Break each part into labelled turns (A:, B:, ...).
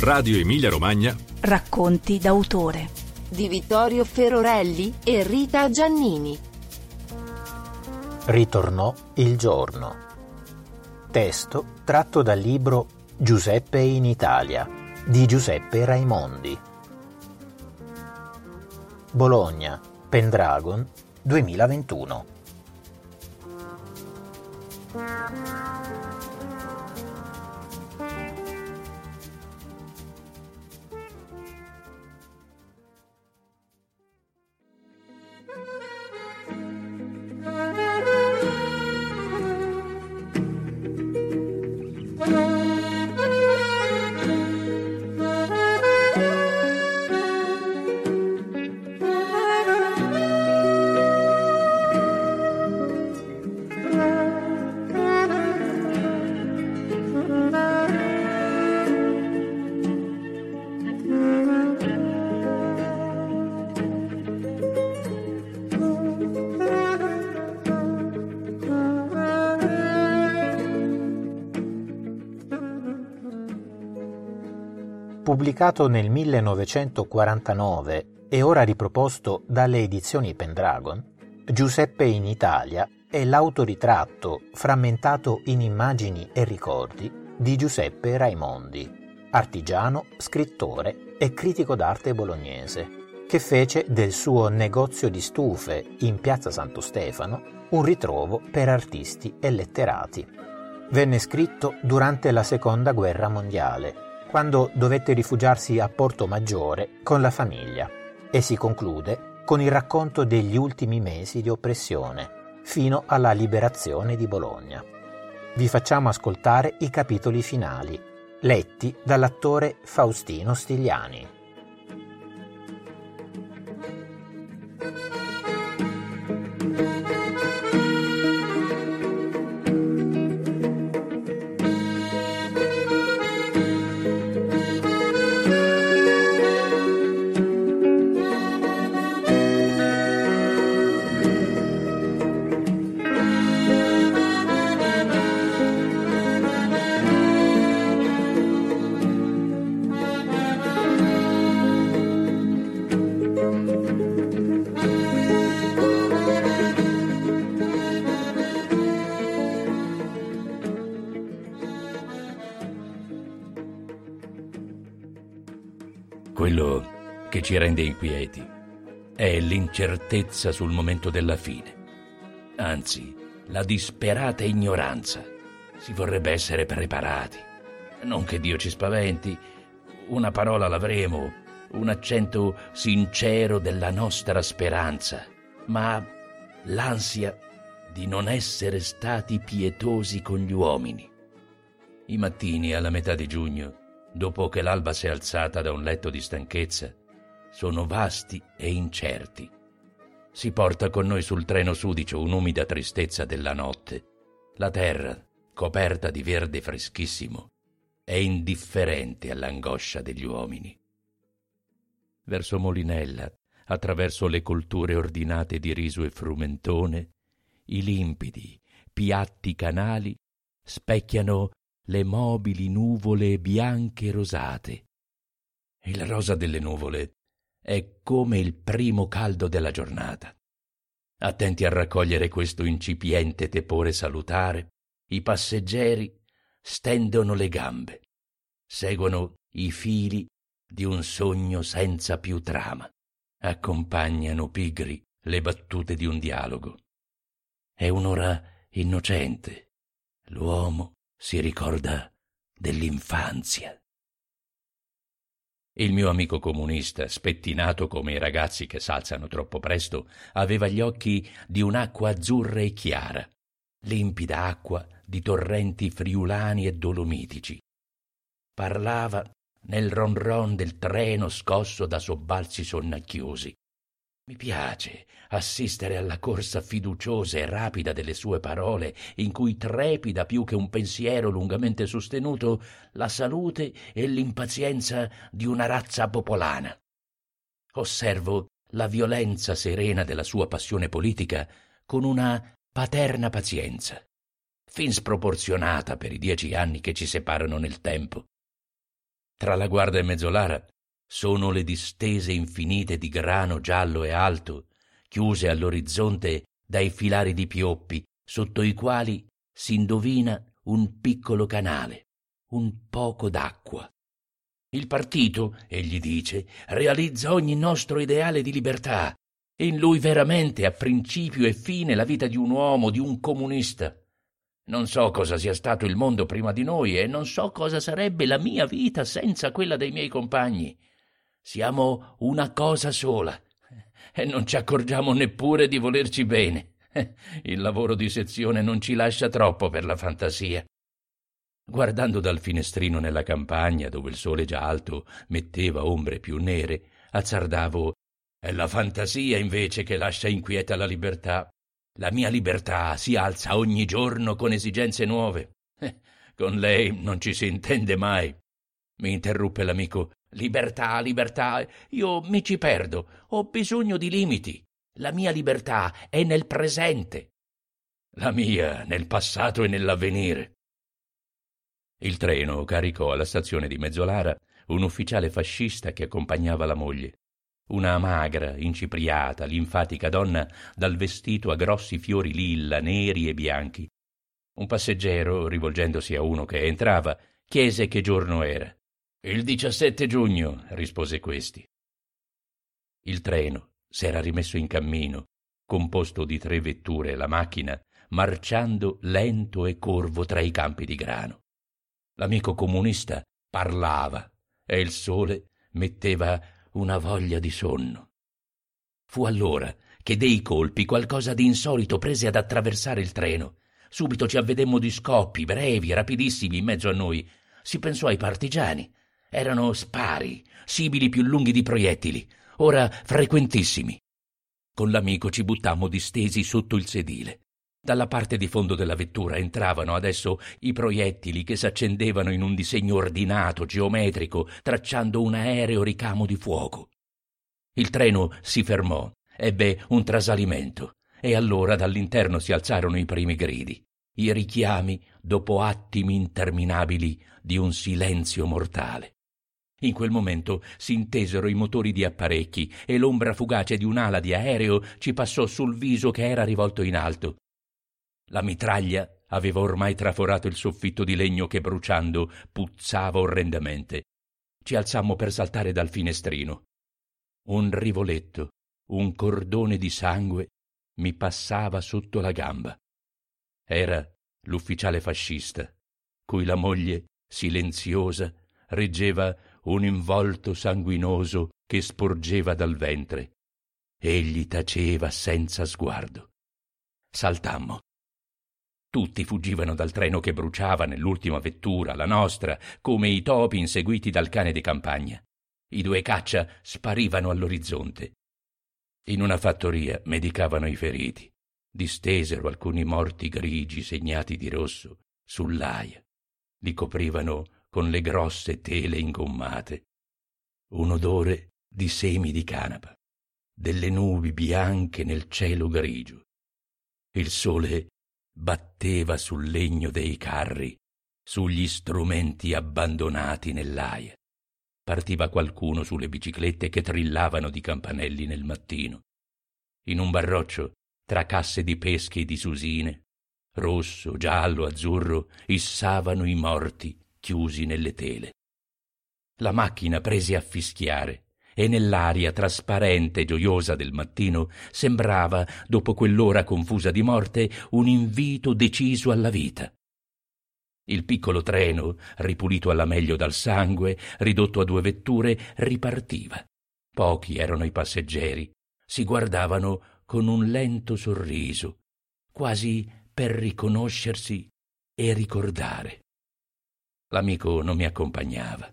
A: Radio Emilia Romagna.
B: Racconti d'autore
C: di Vittorio Ferorelli e Rita Giannini.
D: Ritornò il giorno. Testo tratto dal libro Giuseppe in Italia di Giuseppe Raimondi. Bologna, Pendragon, 2021. Pubblicato nel 1949 e ora riproposto dalle edizioni Pendragon, Giuseppe in Italia è l'autoritratto frammentato in immagini e ricordi di Giuseppe Raimondi, artigiano, scrittore e critico d'arte bolognese, che fece del suo negozio di stufe in piazza Santo Stefano un ritrovo per artisti e letterati. Venne scritto durante la Seconda Guerra Mondiale quando dovette rifugiarsi a Porto Maggiore con la famiglia e si conclude con il racconto degli ultimi mesi di oppressione fino alla liberazione di Bologna. Vi facciamo ascoltare i capitoli finali, letti dall'attore Faustino Stigliani.
E: Quello che ci rende inquieti è l'incertezza sul momento della fine, anzi la disperata ignoranza. Si vorrebbe essere preparati. Non che Dio ci spaventi, una parola l'avremo, un accento sincero della nostra speranza, ma l'ansia di non essere stati pietosi con gli uomini. I mattini alla metà di giugno dopo che l'alba si è alzata da un letto di stanchezza, sono vasti e incerti. Si porta con noi sul treno sudicio un'umida tristezza della notte. La terra, coperta di verde freschissimo, è indifferente all'angoscia degli uomini. Verso Molinella, attraverso le colture ordinate di riso e frumentone, i limpidi, piatti canali specchiano le mobili nuvole bianche rosate. Il rosa delle nuvole è come il primo caldo della giornata. Attenti a raccogliere questo incipiente tepore salutare, i passeggeri stendono le gambe, seguono i fili di un sogno senza più trama, accompagnano pigri le battute di un dialogo. È un'ora innocente. L'uomo si ricorda dell'infanzia. Il mio amico comunista, spettinato come i ragazzi che s'alzano troppo presto, aveva gli occhi di un'acqua azzurra e chiara, limpida acqua di torrenti friulani e dolomitici. Parlava nel ron ron del treno scosso da sobbalzi sonnacchiosi. Mi piace assistere alla corsa fiduciosa e rapida delle sue parole, in cui trepida più che un pensiero lungamente sostenuto la salute e l'impazienza di una razza popolana. Osservo la violenza serena della sua passione politica con una paterna pazienza, fin sproporzionata per i dieci anni che ci separano nel tempo. Tra la guarda e Mezzolara sono le distese infinite di grano giallo e alto, chiuse all'orizzonte dai filari di pioppi, sotto i quali si indovina un piccolo canale, un poco d'acqua. Il partito, egli dice, realizza ogni nostro ideale di libertà. In lui veramente ha principio e fine la vita di un uomo, di un comunista. Non so cosa sia stato il mondo prima di noi e non so cosa sarebbe la mia vita senza quella dei miei compagni. Siamo una cosa sola e non ci accorgiamo neppure di volerci bene. Il lavoro di sezione non ci lascia troppo per la fantasia. Guardando dal finestrino nella campagna, dove il sole già alto metteva ombre più nere, azzardavo è la fantasia invece che lascia inquieta la libertà. La mia libertà si alza ogni giorno con esigenze nuove. Eh, con lei non ci si intende mai. Mi interruppe l'amico. Libertà, libertà. Io mi ci perdo. Ho bisogno di limiti. La mia libertà è nel presente. La mia nel passato e nell'avvenire. Il treno caricò alla stazione di Mezzolara un ufficiale fascista che accompagnava la moglie una magra, incipriata, linfatica donna dal vestito a grossi fiori lilla, neri e bianchi. Un passeggero, rivolgendosi a uno che entrava, chiese che giorno era. Il 17 giugno, rispose questi. Il treno s'era rimesso in cammino, composto di tre vetture e la macchina, marciando lento e corvo tra i campi di grano. L'amico comunista parlava e il sole metteva una voglia di sonno. Fu allora che dei colpi qualcosa di insolito prese ad attraversare il treno. Subito ci avvedemmo di scoppi brevi, rapidissimi in mezzo a noi. Si pensò ai partigiani. Erano spari, sibili più lunghi di proiettili, ora frequentissimi. Con l'amico ci buttammo distesi sotto il sedile. Dalla parte di fondo della vettura entravano adesso i proiettili che s'accendevano in un disegno ordinato, geometrico, tracciando un aereo ricamo di fuoco. Il treno si fermò, ebbe un trasalimento, e allora dall'interno si alzarono i primi gridi, i richiami dopo attimi interminabili di un silenzio mortale. In quel momento si intesero i motori di apparecchi e l'ombra fugace di un'ala di aereo ci passò sul viso che era rivolto in alto la mitraglia aveva ormai traforato il soffitto di legno che bruciando puzzava orrendamente. Ci alzammo per saltare dal finestrino. Un rivoletto, un cordone di sangue mi passava sotto la gamba. Era l'ufficiale fascista, cui la moglie, silenziosa, reggeva un involto sanguinoso che sporgeva dal ventre. Egli taceva senza sguardo. Saltammo. Tutti fuggivano dal treno che bruciava nell'ultima vettura, la nostra, come i topi inseguiti dal cane di campagna. I due caccia sparivano all'orizzonte. In una fattoria medicavano i feriti. Distesero alcuni morti grigi segnati di rosso sull'aia. Li coprivano con le grosse tele ingommate. Un odore di semi di canapa, delle nubi bianche nel cielo grigio. Il sole batteva sul legno dei carri, sugli strumenti abbandonati nell'aia. Partiva qualcuno sulle biciclette che trillavano di campanelli nel mattino. In un barroccio, tra casse di pesche e di susine, rosso, giallo, azzurro, issavano i morti chiusi nelle tele. La macchina prese a fischiare e nell'aria trasparente e gioiosa del mattino sembrava, dopo quell'ora confusa di morte, un invito deciso alla vita. Il piccolo treno, ripulito alla meglio dal sangue, ridotto a due vetture, ripartiva. Pochi erano i passeggeri. Si guardavano con un lento sorriso, quasi per riconoscersi e ricordare. L'amico non mi accompagnava.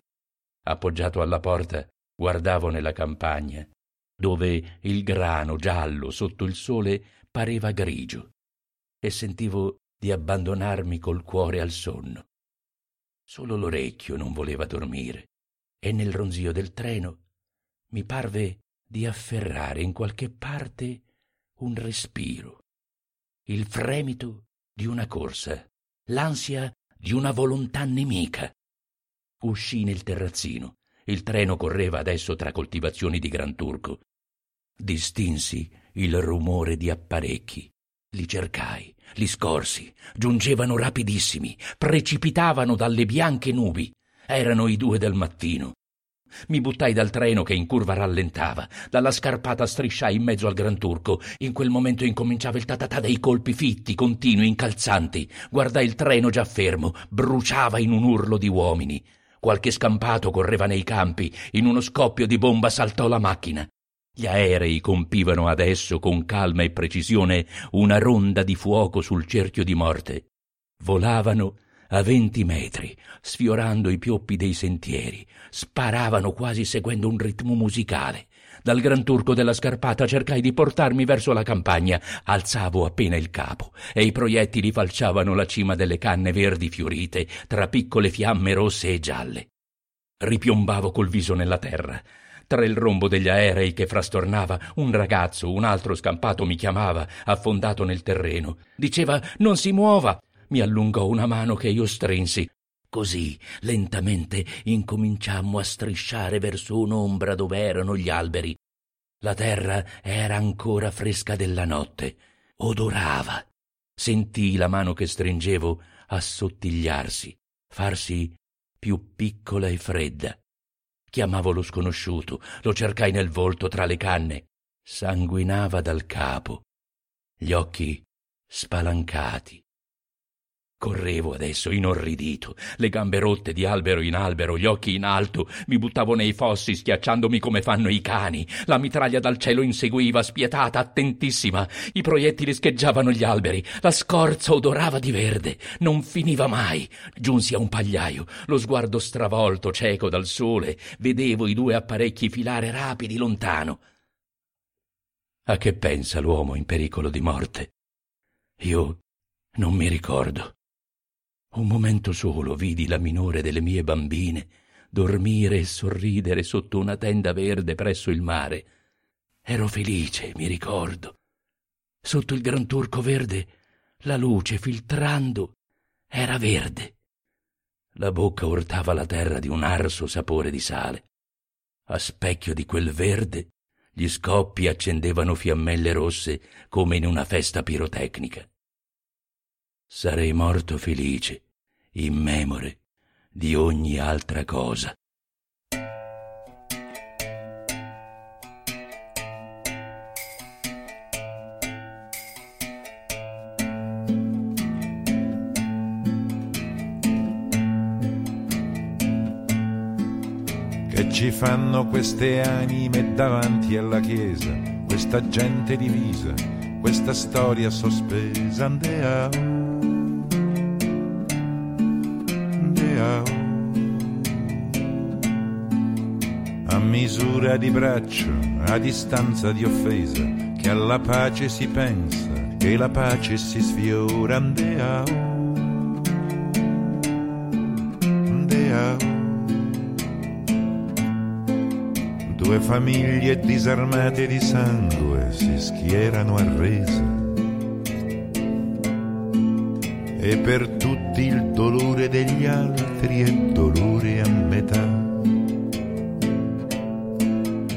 E: Appoggiato alla porta, guardavo nella campagna, dove il grano giallo sotto il sole pareva grigio, e sentivo di abbandonarmi col cuore al sonno. Solo l'orecchio non voleva dormire, e nel ronzio del treno mi parve di afferrare in qualche parte un respiro, il fremito di una corsa, l'ansia di una volontà nemica. Uscì nel terrazzino. Il treno correva adesso tra coltivazioni di Gran Turco. Distinsi il rumore di apparecchi. Li cercai, li scorsi, giungevano rapidissimi, precipitavano dalle bianche nubi. Erano i due del mattino. Mi buttai dal treno che in curva rallentava. Dalla scarpata strisciai in mezzo al Gran Turco. In quel momento incominciava il tatatà dei colpi fitti, continui, incalzanti. Guardai il treno già fermo, bruciava in un urlo di uomini. Qualche scampato correva nei campi. In uno scoppio di bomba saltò la macchina. Gli aerei compivano adesso con calma e precisione una ronda di fuoco sul cerchio di morte. Volavano a venti metri, sfiorando i pioppi dei sentieri, sparavano quasi seguendo un ritmo musicale. Dal gran turco della scarpata cercai di portarmi verso la campagna, alzavo appena il capo e i proiettili falciavano la cima delle canne verdi fiorite tra piccole fiamme rosse e gialle. Ripiombavo col viso nella terra. Tra il rombo degli aerei che frastornava, un ragazzo, un altro scampato mi chiamava, affondato nel terreno. Diceva non si muova, mi allungò una mano che io strinsi. Così, lentamente, incominciammo a strisciare verso un'ombra dove erano gli alberi. La terra era ancora fresca della notte, odorava. Sentii la mano che stringevo assottigliarsi, farsi più piccola e fredda. Chiamavo lo sconosciuto, lo cercai nel volto tra le canne. Sanguinava dal capo, gli occhi spalancati. Correvo adesso inorridito, le gambe rotte di albero in albero, gli occhi in alto, mi buttavo nei fossi schiacciandomi come fanno i cani. La mitraglia dal cielo inseguiva, spietata, attentissima. I proiettili scheggiavano gli alberi, la scorza odorava di verde, non finiva mai. Giunsi a un pagliaio, lo sguardo stravolto, cieco dal sole, vedevo i due apparecchi filare rapidi lontano. A che pensa l'uomo in pericolo di morte? Io non mi ricordo. Un momento solo vidi la minore delle mie bambine dormire e sorridere sotto una tenda verde presso il mare. Ero felice, mi ricordo. Sotto il gran turco verde la luce filtrando era verde. La bocca urtava la terra di un arso sapore di sale. A specchio di quel verde gli scoppi accendevano fiammelle rosse come in una festa pirotecnica sarei morto felice, immemore di ogni altra cosa.
A: Che ci fanno queste anime davanti alla chiesa, questa gente divisa, questa storia sospesa, andeao. A misura di braccio, a distanza di offesa, che alla pace si pensa, che la pace si sfiora, andeao. Andeao. Due famiglie disarmate di sangue si schierano a resa e per tutti il dolore degli altri è dolore a metà.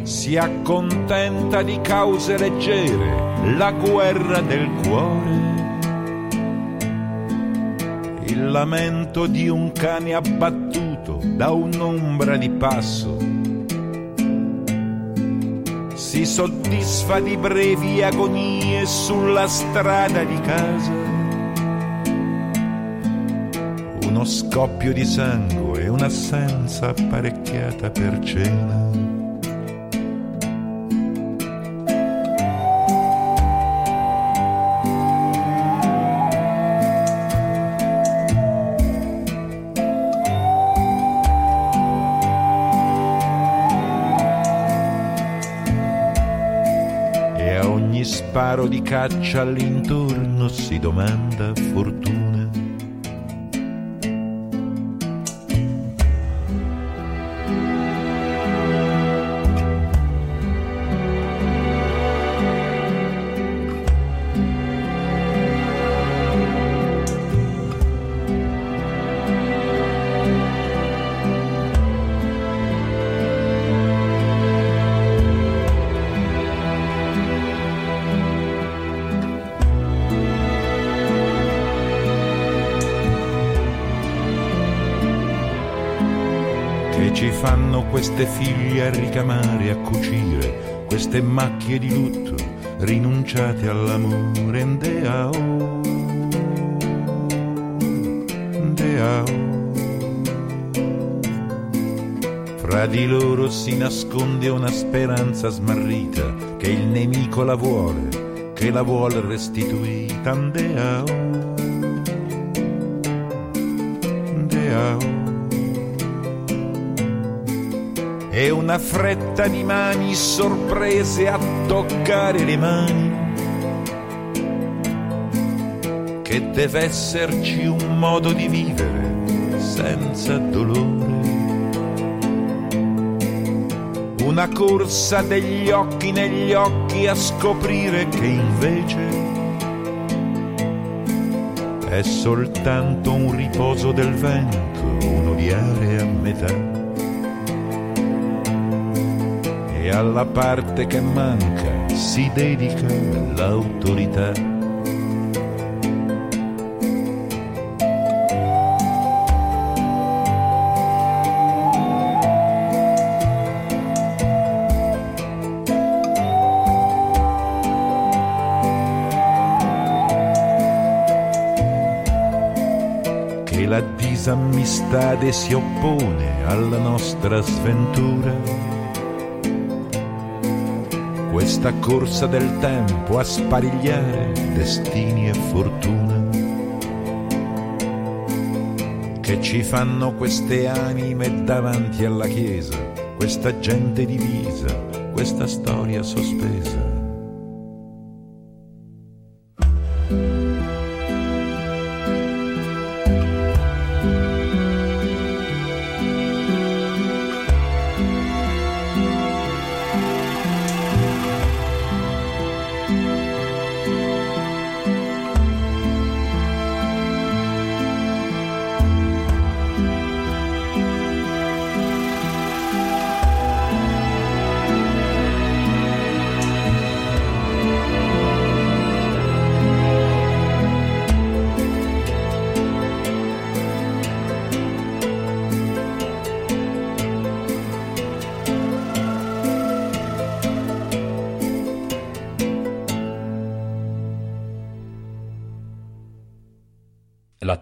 A: Si accontenta di cause leggere la guerra del cuore, il lamento di un cane abbattuto da un'ombra di passo. Si soddisfa di brevi agonie sulla strada di casa uno scoppio di sangue e un'assenza apparecchiata per cena. E a ogni sparo di caccia all'intorno si domanda fortuna. Queste figlie a ricamare, a cucire, queste macchie di lutto, rinunciate all'amore, ndeao, ndeao. Fra di loro si nasconde una speranza smarrita, che il nemico la vuole, che la vuole restituita, ndeao. Una fretta di mani sorprese a toccare le mani. Che deve esserci un modo di vivere senza dolore. Una corsa degli occhi negli occhi a scoprire che invece è soltanto un riposo del vento, un odiare a metà alla parte che manca si dedica l'autorità. Che la disammistade si oppone alla nostra sventura questa corsa del tempo a sparigliare destini e fortuna che ci fanno queste anime davanti alla chiesa, questa gente divisa, questa storia sospesa.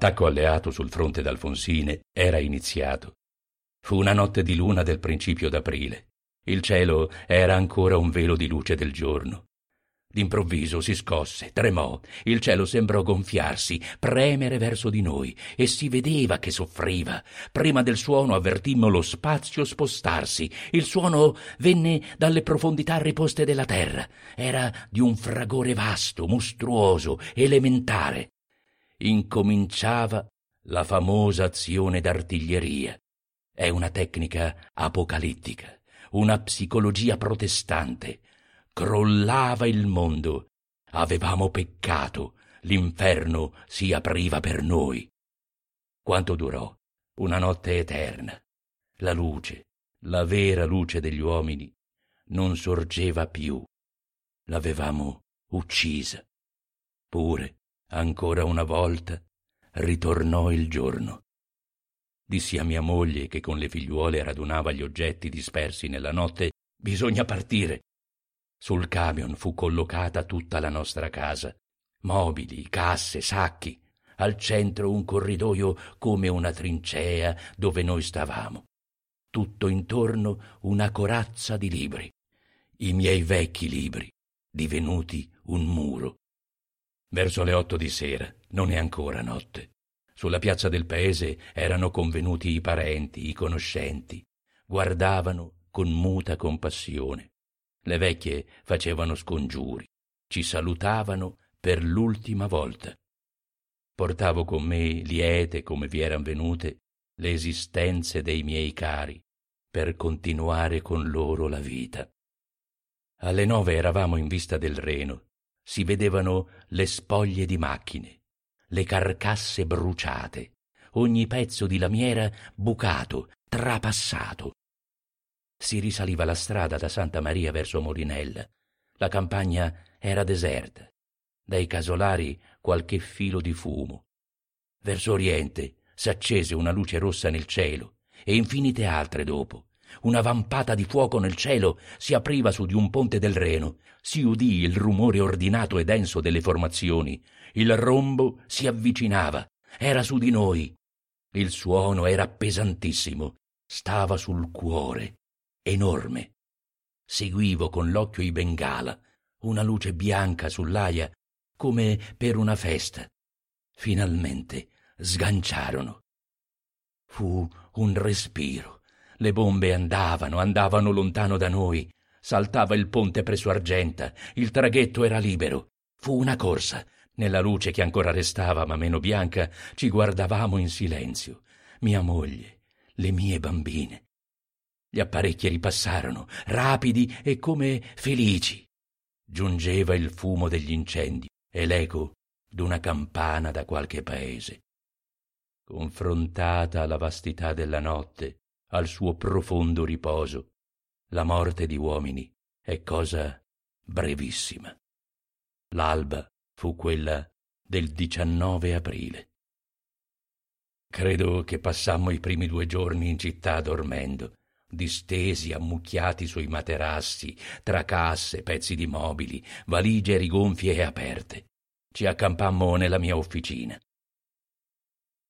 E: L'attacco alleato sul fronte d'Alfonsine era iniziato. Fu una notte di luna del principio d'aprile. Il cielo era ancora un velo di luce del giorno. D'improvviso si scosse, tremò, il cielo sembrò gonfiarsi, premere verso di noi, e si vedeva che soffriva. Prima del suono avvertimmo lo spazio spostarsi. Il suono venne dalle profondità riposte della terra. Era di un fragore vasto, mostruoso, elementare incominciava la famosa azione d'artiglieria. È una tecnica apocalittica, una psicologia protestante. Crollava il mondo. Avevamo peccato, l'inferno si apriva per noi. Quanto durò? Una notte eterna. La luce, la vera luce degli uomini, non sorgeva più. L'avevamo uccisa. Pure ancora una volta ritornò il giorno. Dissi a mia moglie che con le figliuole radunava gli oggetti dispersi nella notte bisogna partire. Sul camion fu collocata tutta la nostra casa. Mobili, casse, sacchi. Al centro un corridoio come una trincea dove noi stavamo. Tutto intorno una corazza di libri. I miei vecchi libri, divenuti un muro. Verso le otto di sera, non è ancora notte. Sulla piazza del paese erano convenuti i parenti, i conoscenti. Guardavano con muta compassione. Le vecchie facevano scongiuri, ci salutavano per l'ultima volta. Portavo con me, liete come vi eran venute, le esistenze dei miei cari, per continuare con loro la vita. Alle nove eravamo in vista del Reno si vedevano le spoglie di macchine, le carcasse bruciate, ogni pezzo di lamiera bucato, trapassato. Si risaliva la strada da Santa Maria verso Morinella. La campagna era deserta. Dai casolari qualche filo di fumo. Verso oriente s'accese una luce rossa nel cielo e infinite altre dopo. Una vampata di fuoco nel cielo si apriva su di un ponte del Reno. Si udì il rumore ordinato e denso delle formazioni. Il rombo si avvicinava. Era su di noi. Il suono era pesantissimo. Stava sul cuore. Enorme. Seguivo con l'occhio i bengala, una luce bianca sull'aia, come per una festa. Finalmente sganciarono. Fu un respiro. Le bombe andavano, andavano lontano da noi. Saltava il ponte presso Argenta, il traghetto era libero. Fu una corsa. Nella luce che ancora restava, ma meno bianca, ci guardavamo in silenzio. Mia moglie, le mie bambine. Gli apparecchi ripassarono, rapidi e come felici. Giungeva il fumo degli incendi e l'eco d'una campana da qualche paese. Confrontata alla vastità della notte, al suo profondo riposo, la morte di uomini è cosa brevissima. L'alba fu quella del 19 aprile. Credo che passammo i primi due giorni in città dormendo, distesi, ammucchiati sui materassi, tra casse, pezzi di mobili, valigie rigonfie e aperte. Ci accampammo nella mia officina.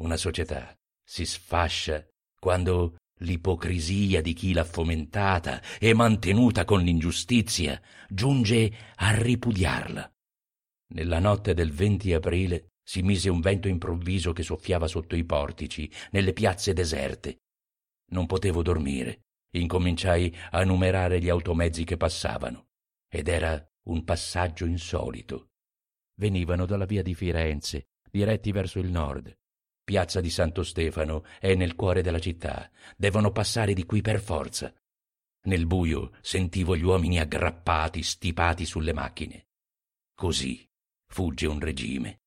E: Una società si sfascia quando l'ipocrisia di chi l'ha fomentata e mantenuta con l'ingiustizia giunge a ripudiarla. Nella notte del 20 aprile si mise un vento improvviso che soffiava sotto i portici, nelle piazze deserte. Non potevo dormire. Incominciai a numerare gli automezzi che passavano. Ed era un passaggio insolito. Venivano dalla via di Firenze, diretti verso il nord. Piazza di Santo Stefano è nel cuore della città. Devono passare di qui per forza. Nel buio sentivo gli uomini aggrappati, stipati sulle macchine. Così fugge un regime.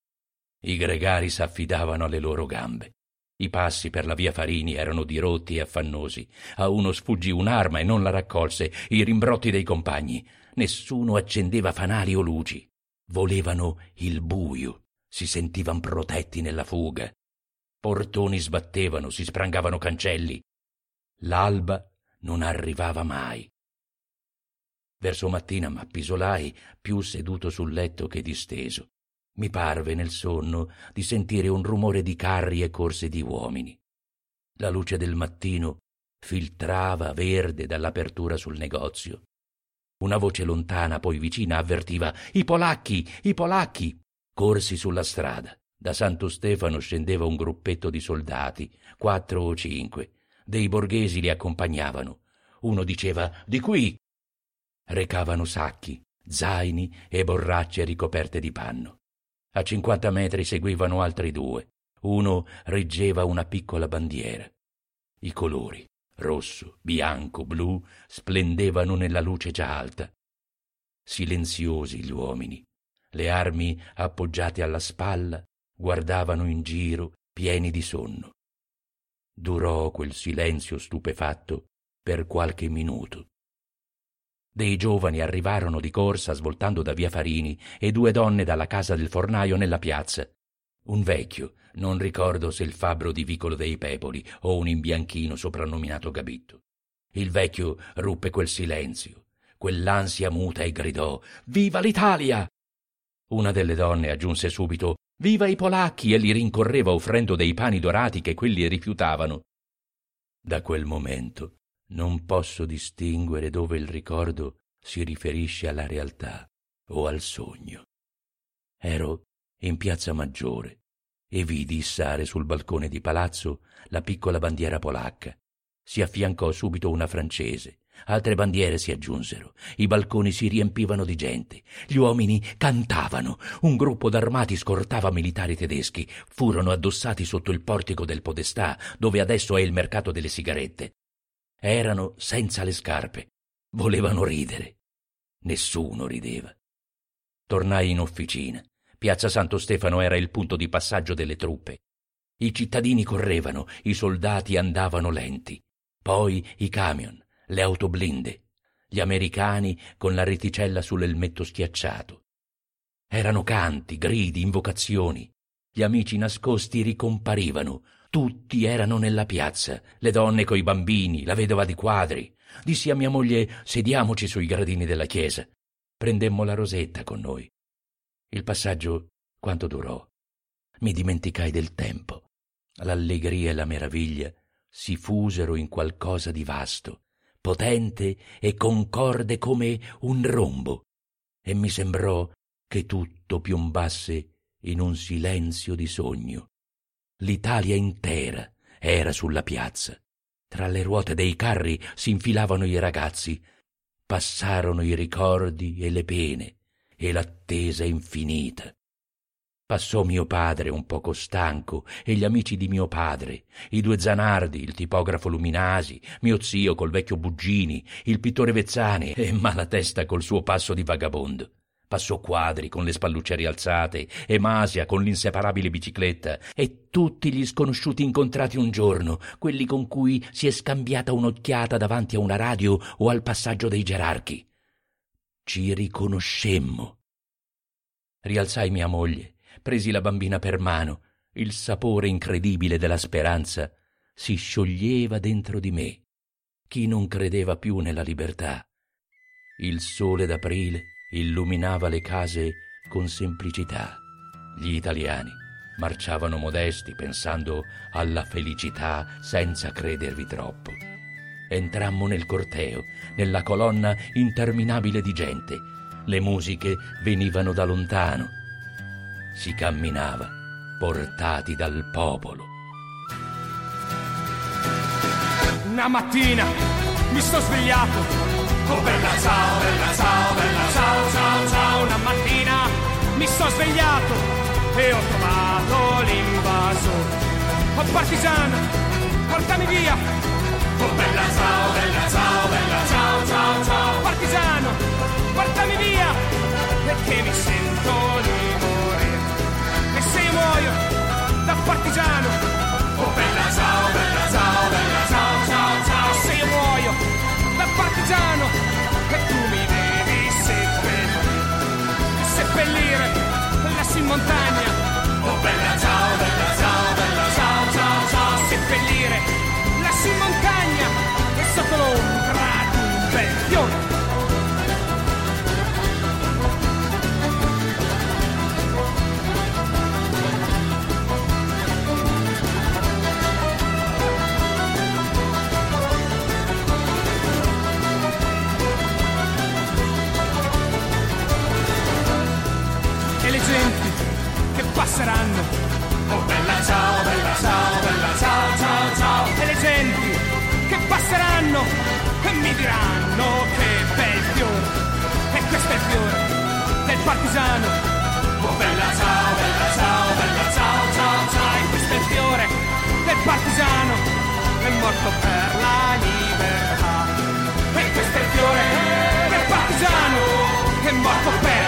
E: I gregari s'affidavano alle loro gambe. I passi per la via Farini erano dirotti e affannosi. A uno sfuggì un'arma e non la raccolse, i rimbrotti dei compagni. Nessuno accendeva fanali o luci. Volevano il buio, si sentivan protetti nella fuga. Portoni sbattevano, si sprangavano cancelli. L'alba non arrivava mai. Verso mattina m'appisolai, più seduto sul letto che disteso. Mi parve nel sonno di sentire un rumore di carri e corse di uomini. La luce del mattino filtrava verde dall'apertura sul negozio. Una voce lontana, poi vicina, avvertiva I polacchi, i polacchi. Corsi sulla strada. Da Santo Stefano scendeva un gruppetto di soldati, quattro o cinque. Dei borghesi li accompagnavano. Uno diceva Di qui. Recavano sacchi, zaini e borracce ricoperte di panno. A cinquanta metri seguivano altri due. Uno reggeva una piccola bandiera. I colori, rosso, bianco, blu, splendevano nella luce già alta. Silenziosi gli uomini, le armi appoggiate alla spalla, guardavano in giro, pieni di sonno. Durò quel silenzio stupefatto per qualche minuto. Dei giovani arrivarono di corsa svoltando da via Farini e due donne dalla casa del fornaio nella piazza. Un vecchio, non ricordo se il fabbro di Vicolo dei Pepoli o un imbianchino soprannominato Gabitto. Il vecchio ruppe quel silenzio, quell'ansia muta e gridò Viva l'Italia! Una delle donne aggiunse subito Viva i polacchi! e li rincorreva offrendo dei pani dorati che quelli rifiutavano. Da quel momento non posso distinguere dove il ricordo si riferisce alla realtà o al sogno. Ero in piazza Maggiore e vidi issare sul balcone di palazzo la piccola bandiera polacca. Si affiancò subito una francese, altre bandiere si aggiunsero, i balconi si riempivano di gente, gli uomini cantavano, un gruppo d'armati scortava militari tedeschi, furono addossati sotto il portico del Podestà, dove adesso è il mercato delle sigarette, erano senza le scarpe. Volevano ridere. Nessuno rideva. Tornai in officina. Piazza Santo Stefano era il punto di passaggio delle truppe. I cittadini correvano, i soldati andavano lenti. Poi i camion, le auto blinde, gli americani con la reticella sull'elmetto schiacciato. Erano canti, gridi, invocazioni. Gli amici nascosti ricomparivano, Tutti erano nella piazza, le donne coi bambini, la vedova di quadri. Dissi a mia moglie sediamoci sui gradini della chiesa. Prendemmo la rosetta con noi. Il passaggio quanto durò? Mi dimenticai del tempo. L'allegria e la meraviglia si fusero in qualcosa di vasto, potente e concorde come un rombo, e mi sembrò che tutto piombasse in un silenzio di sogno. L'Italia intera era sulla piazza. Tra le ruote dei carri si infilavano i ragazzi. Passarono i ricordi e le pene e l'attesa infinita. Passò mio padre un poco stanco e gli amici di mio padre, i due Zanardi, il tipografo Luminasi, mio zio col vecchio Buggini, il pittore Vezzani e Malatesta col suo passo di vagabondo. Passò Quadri con le spallucce rialzate e Masia con l'inseparabile bicicletta e tutti gli sconosciuti incontrati un giorno, quelli con cui si è scambiata un'occhiata davanti a una radio o al passaggio dei gerarchi. Ci riconoscemmo. Rialzai mia moglie, presi la bambina per mano, il sapore incredibile della speranza si scioglieva dentro di me. Chi non credeva più nella libertà? Il sole d'aprile illuminava le case con semplicità. Gli italiani marciavano modesti pensando alla felicità senza credervi troppo. Entrammo nel corteo, nella colonna interminabile di gente. Le musiche venivano da lontano. Si camminava, portati dal popolo.
F: Una mattina mi sto svegliato. Oh bella ciao, bella ciao, bella ciao, ciao, ciao. Una mattina mi sono svegliato e ho trovato l'invaso. Oh partigiano, portami via. Oh bella ciao, bella ciao, bella ciao, ciao, ciao. Partigiano, portami via Perché mi sento partigiano corpo per la libertà. E questo è il fiore del partigiano è morto per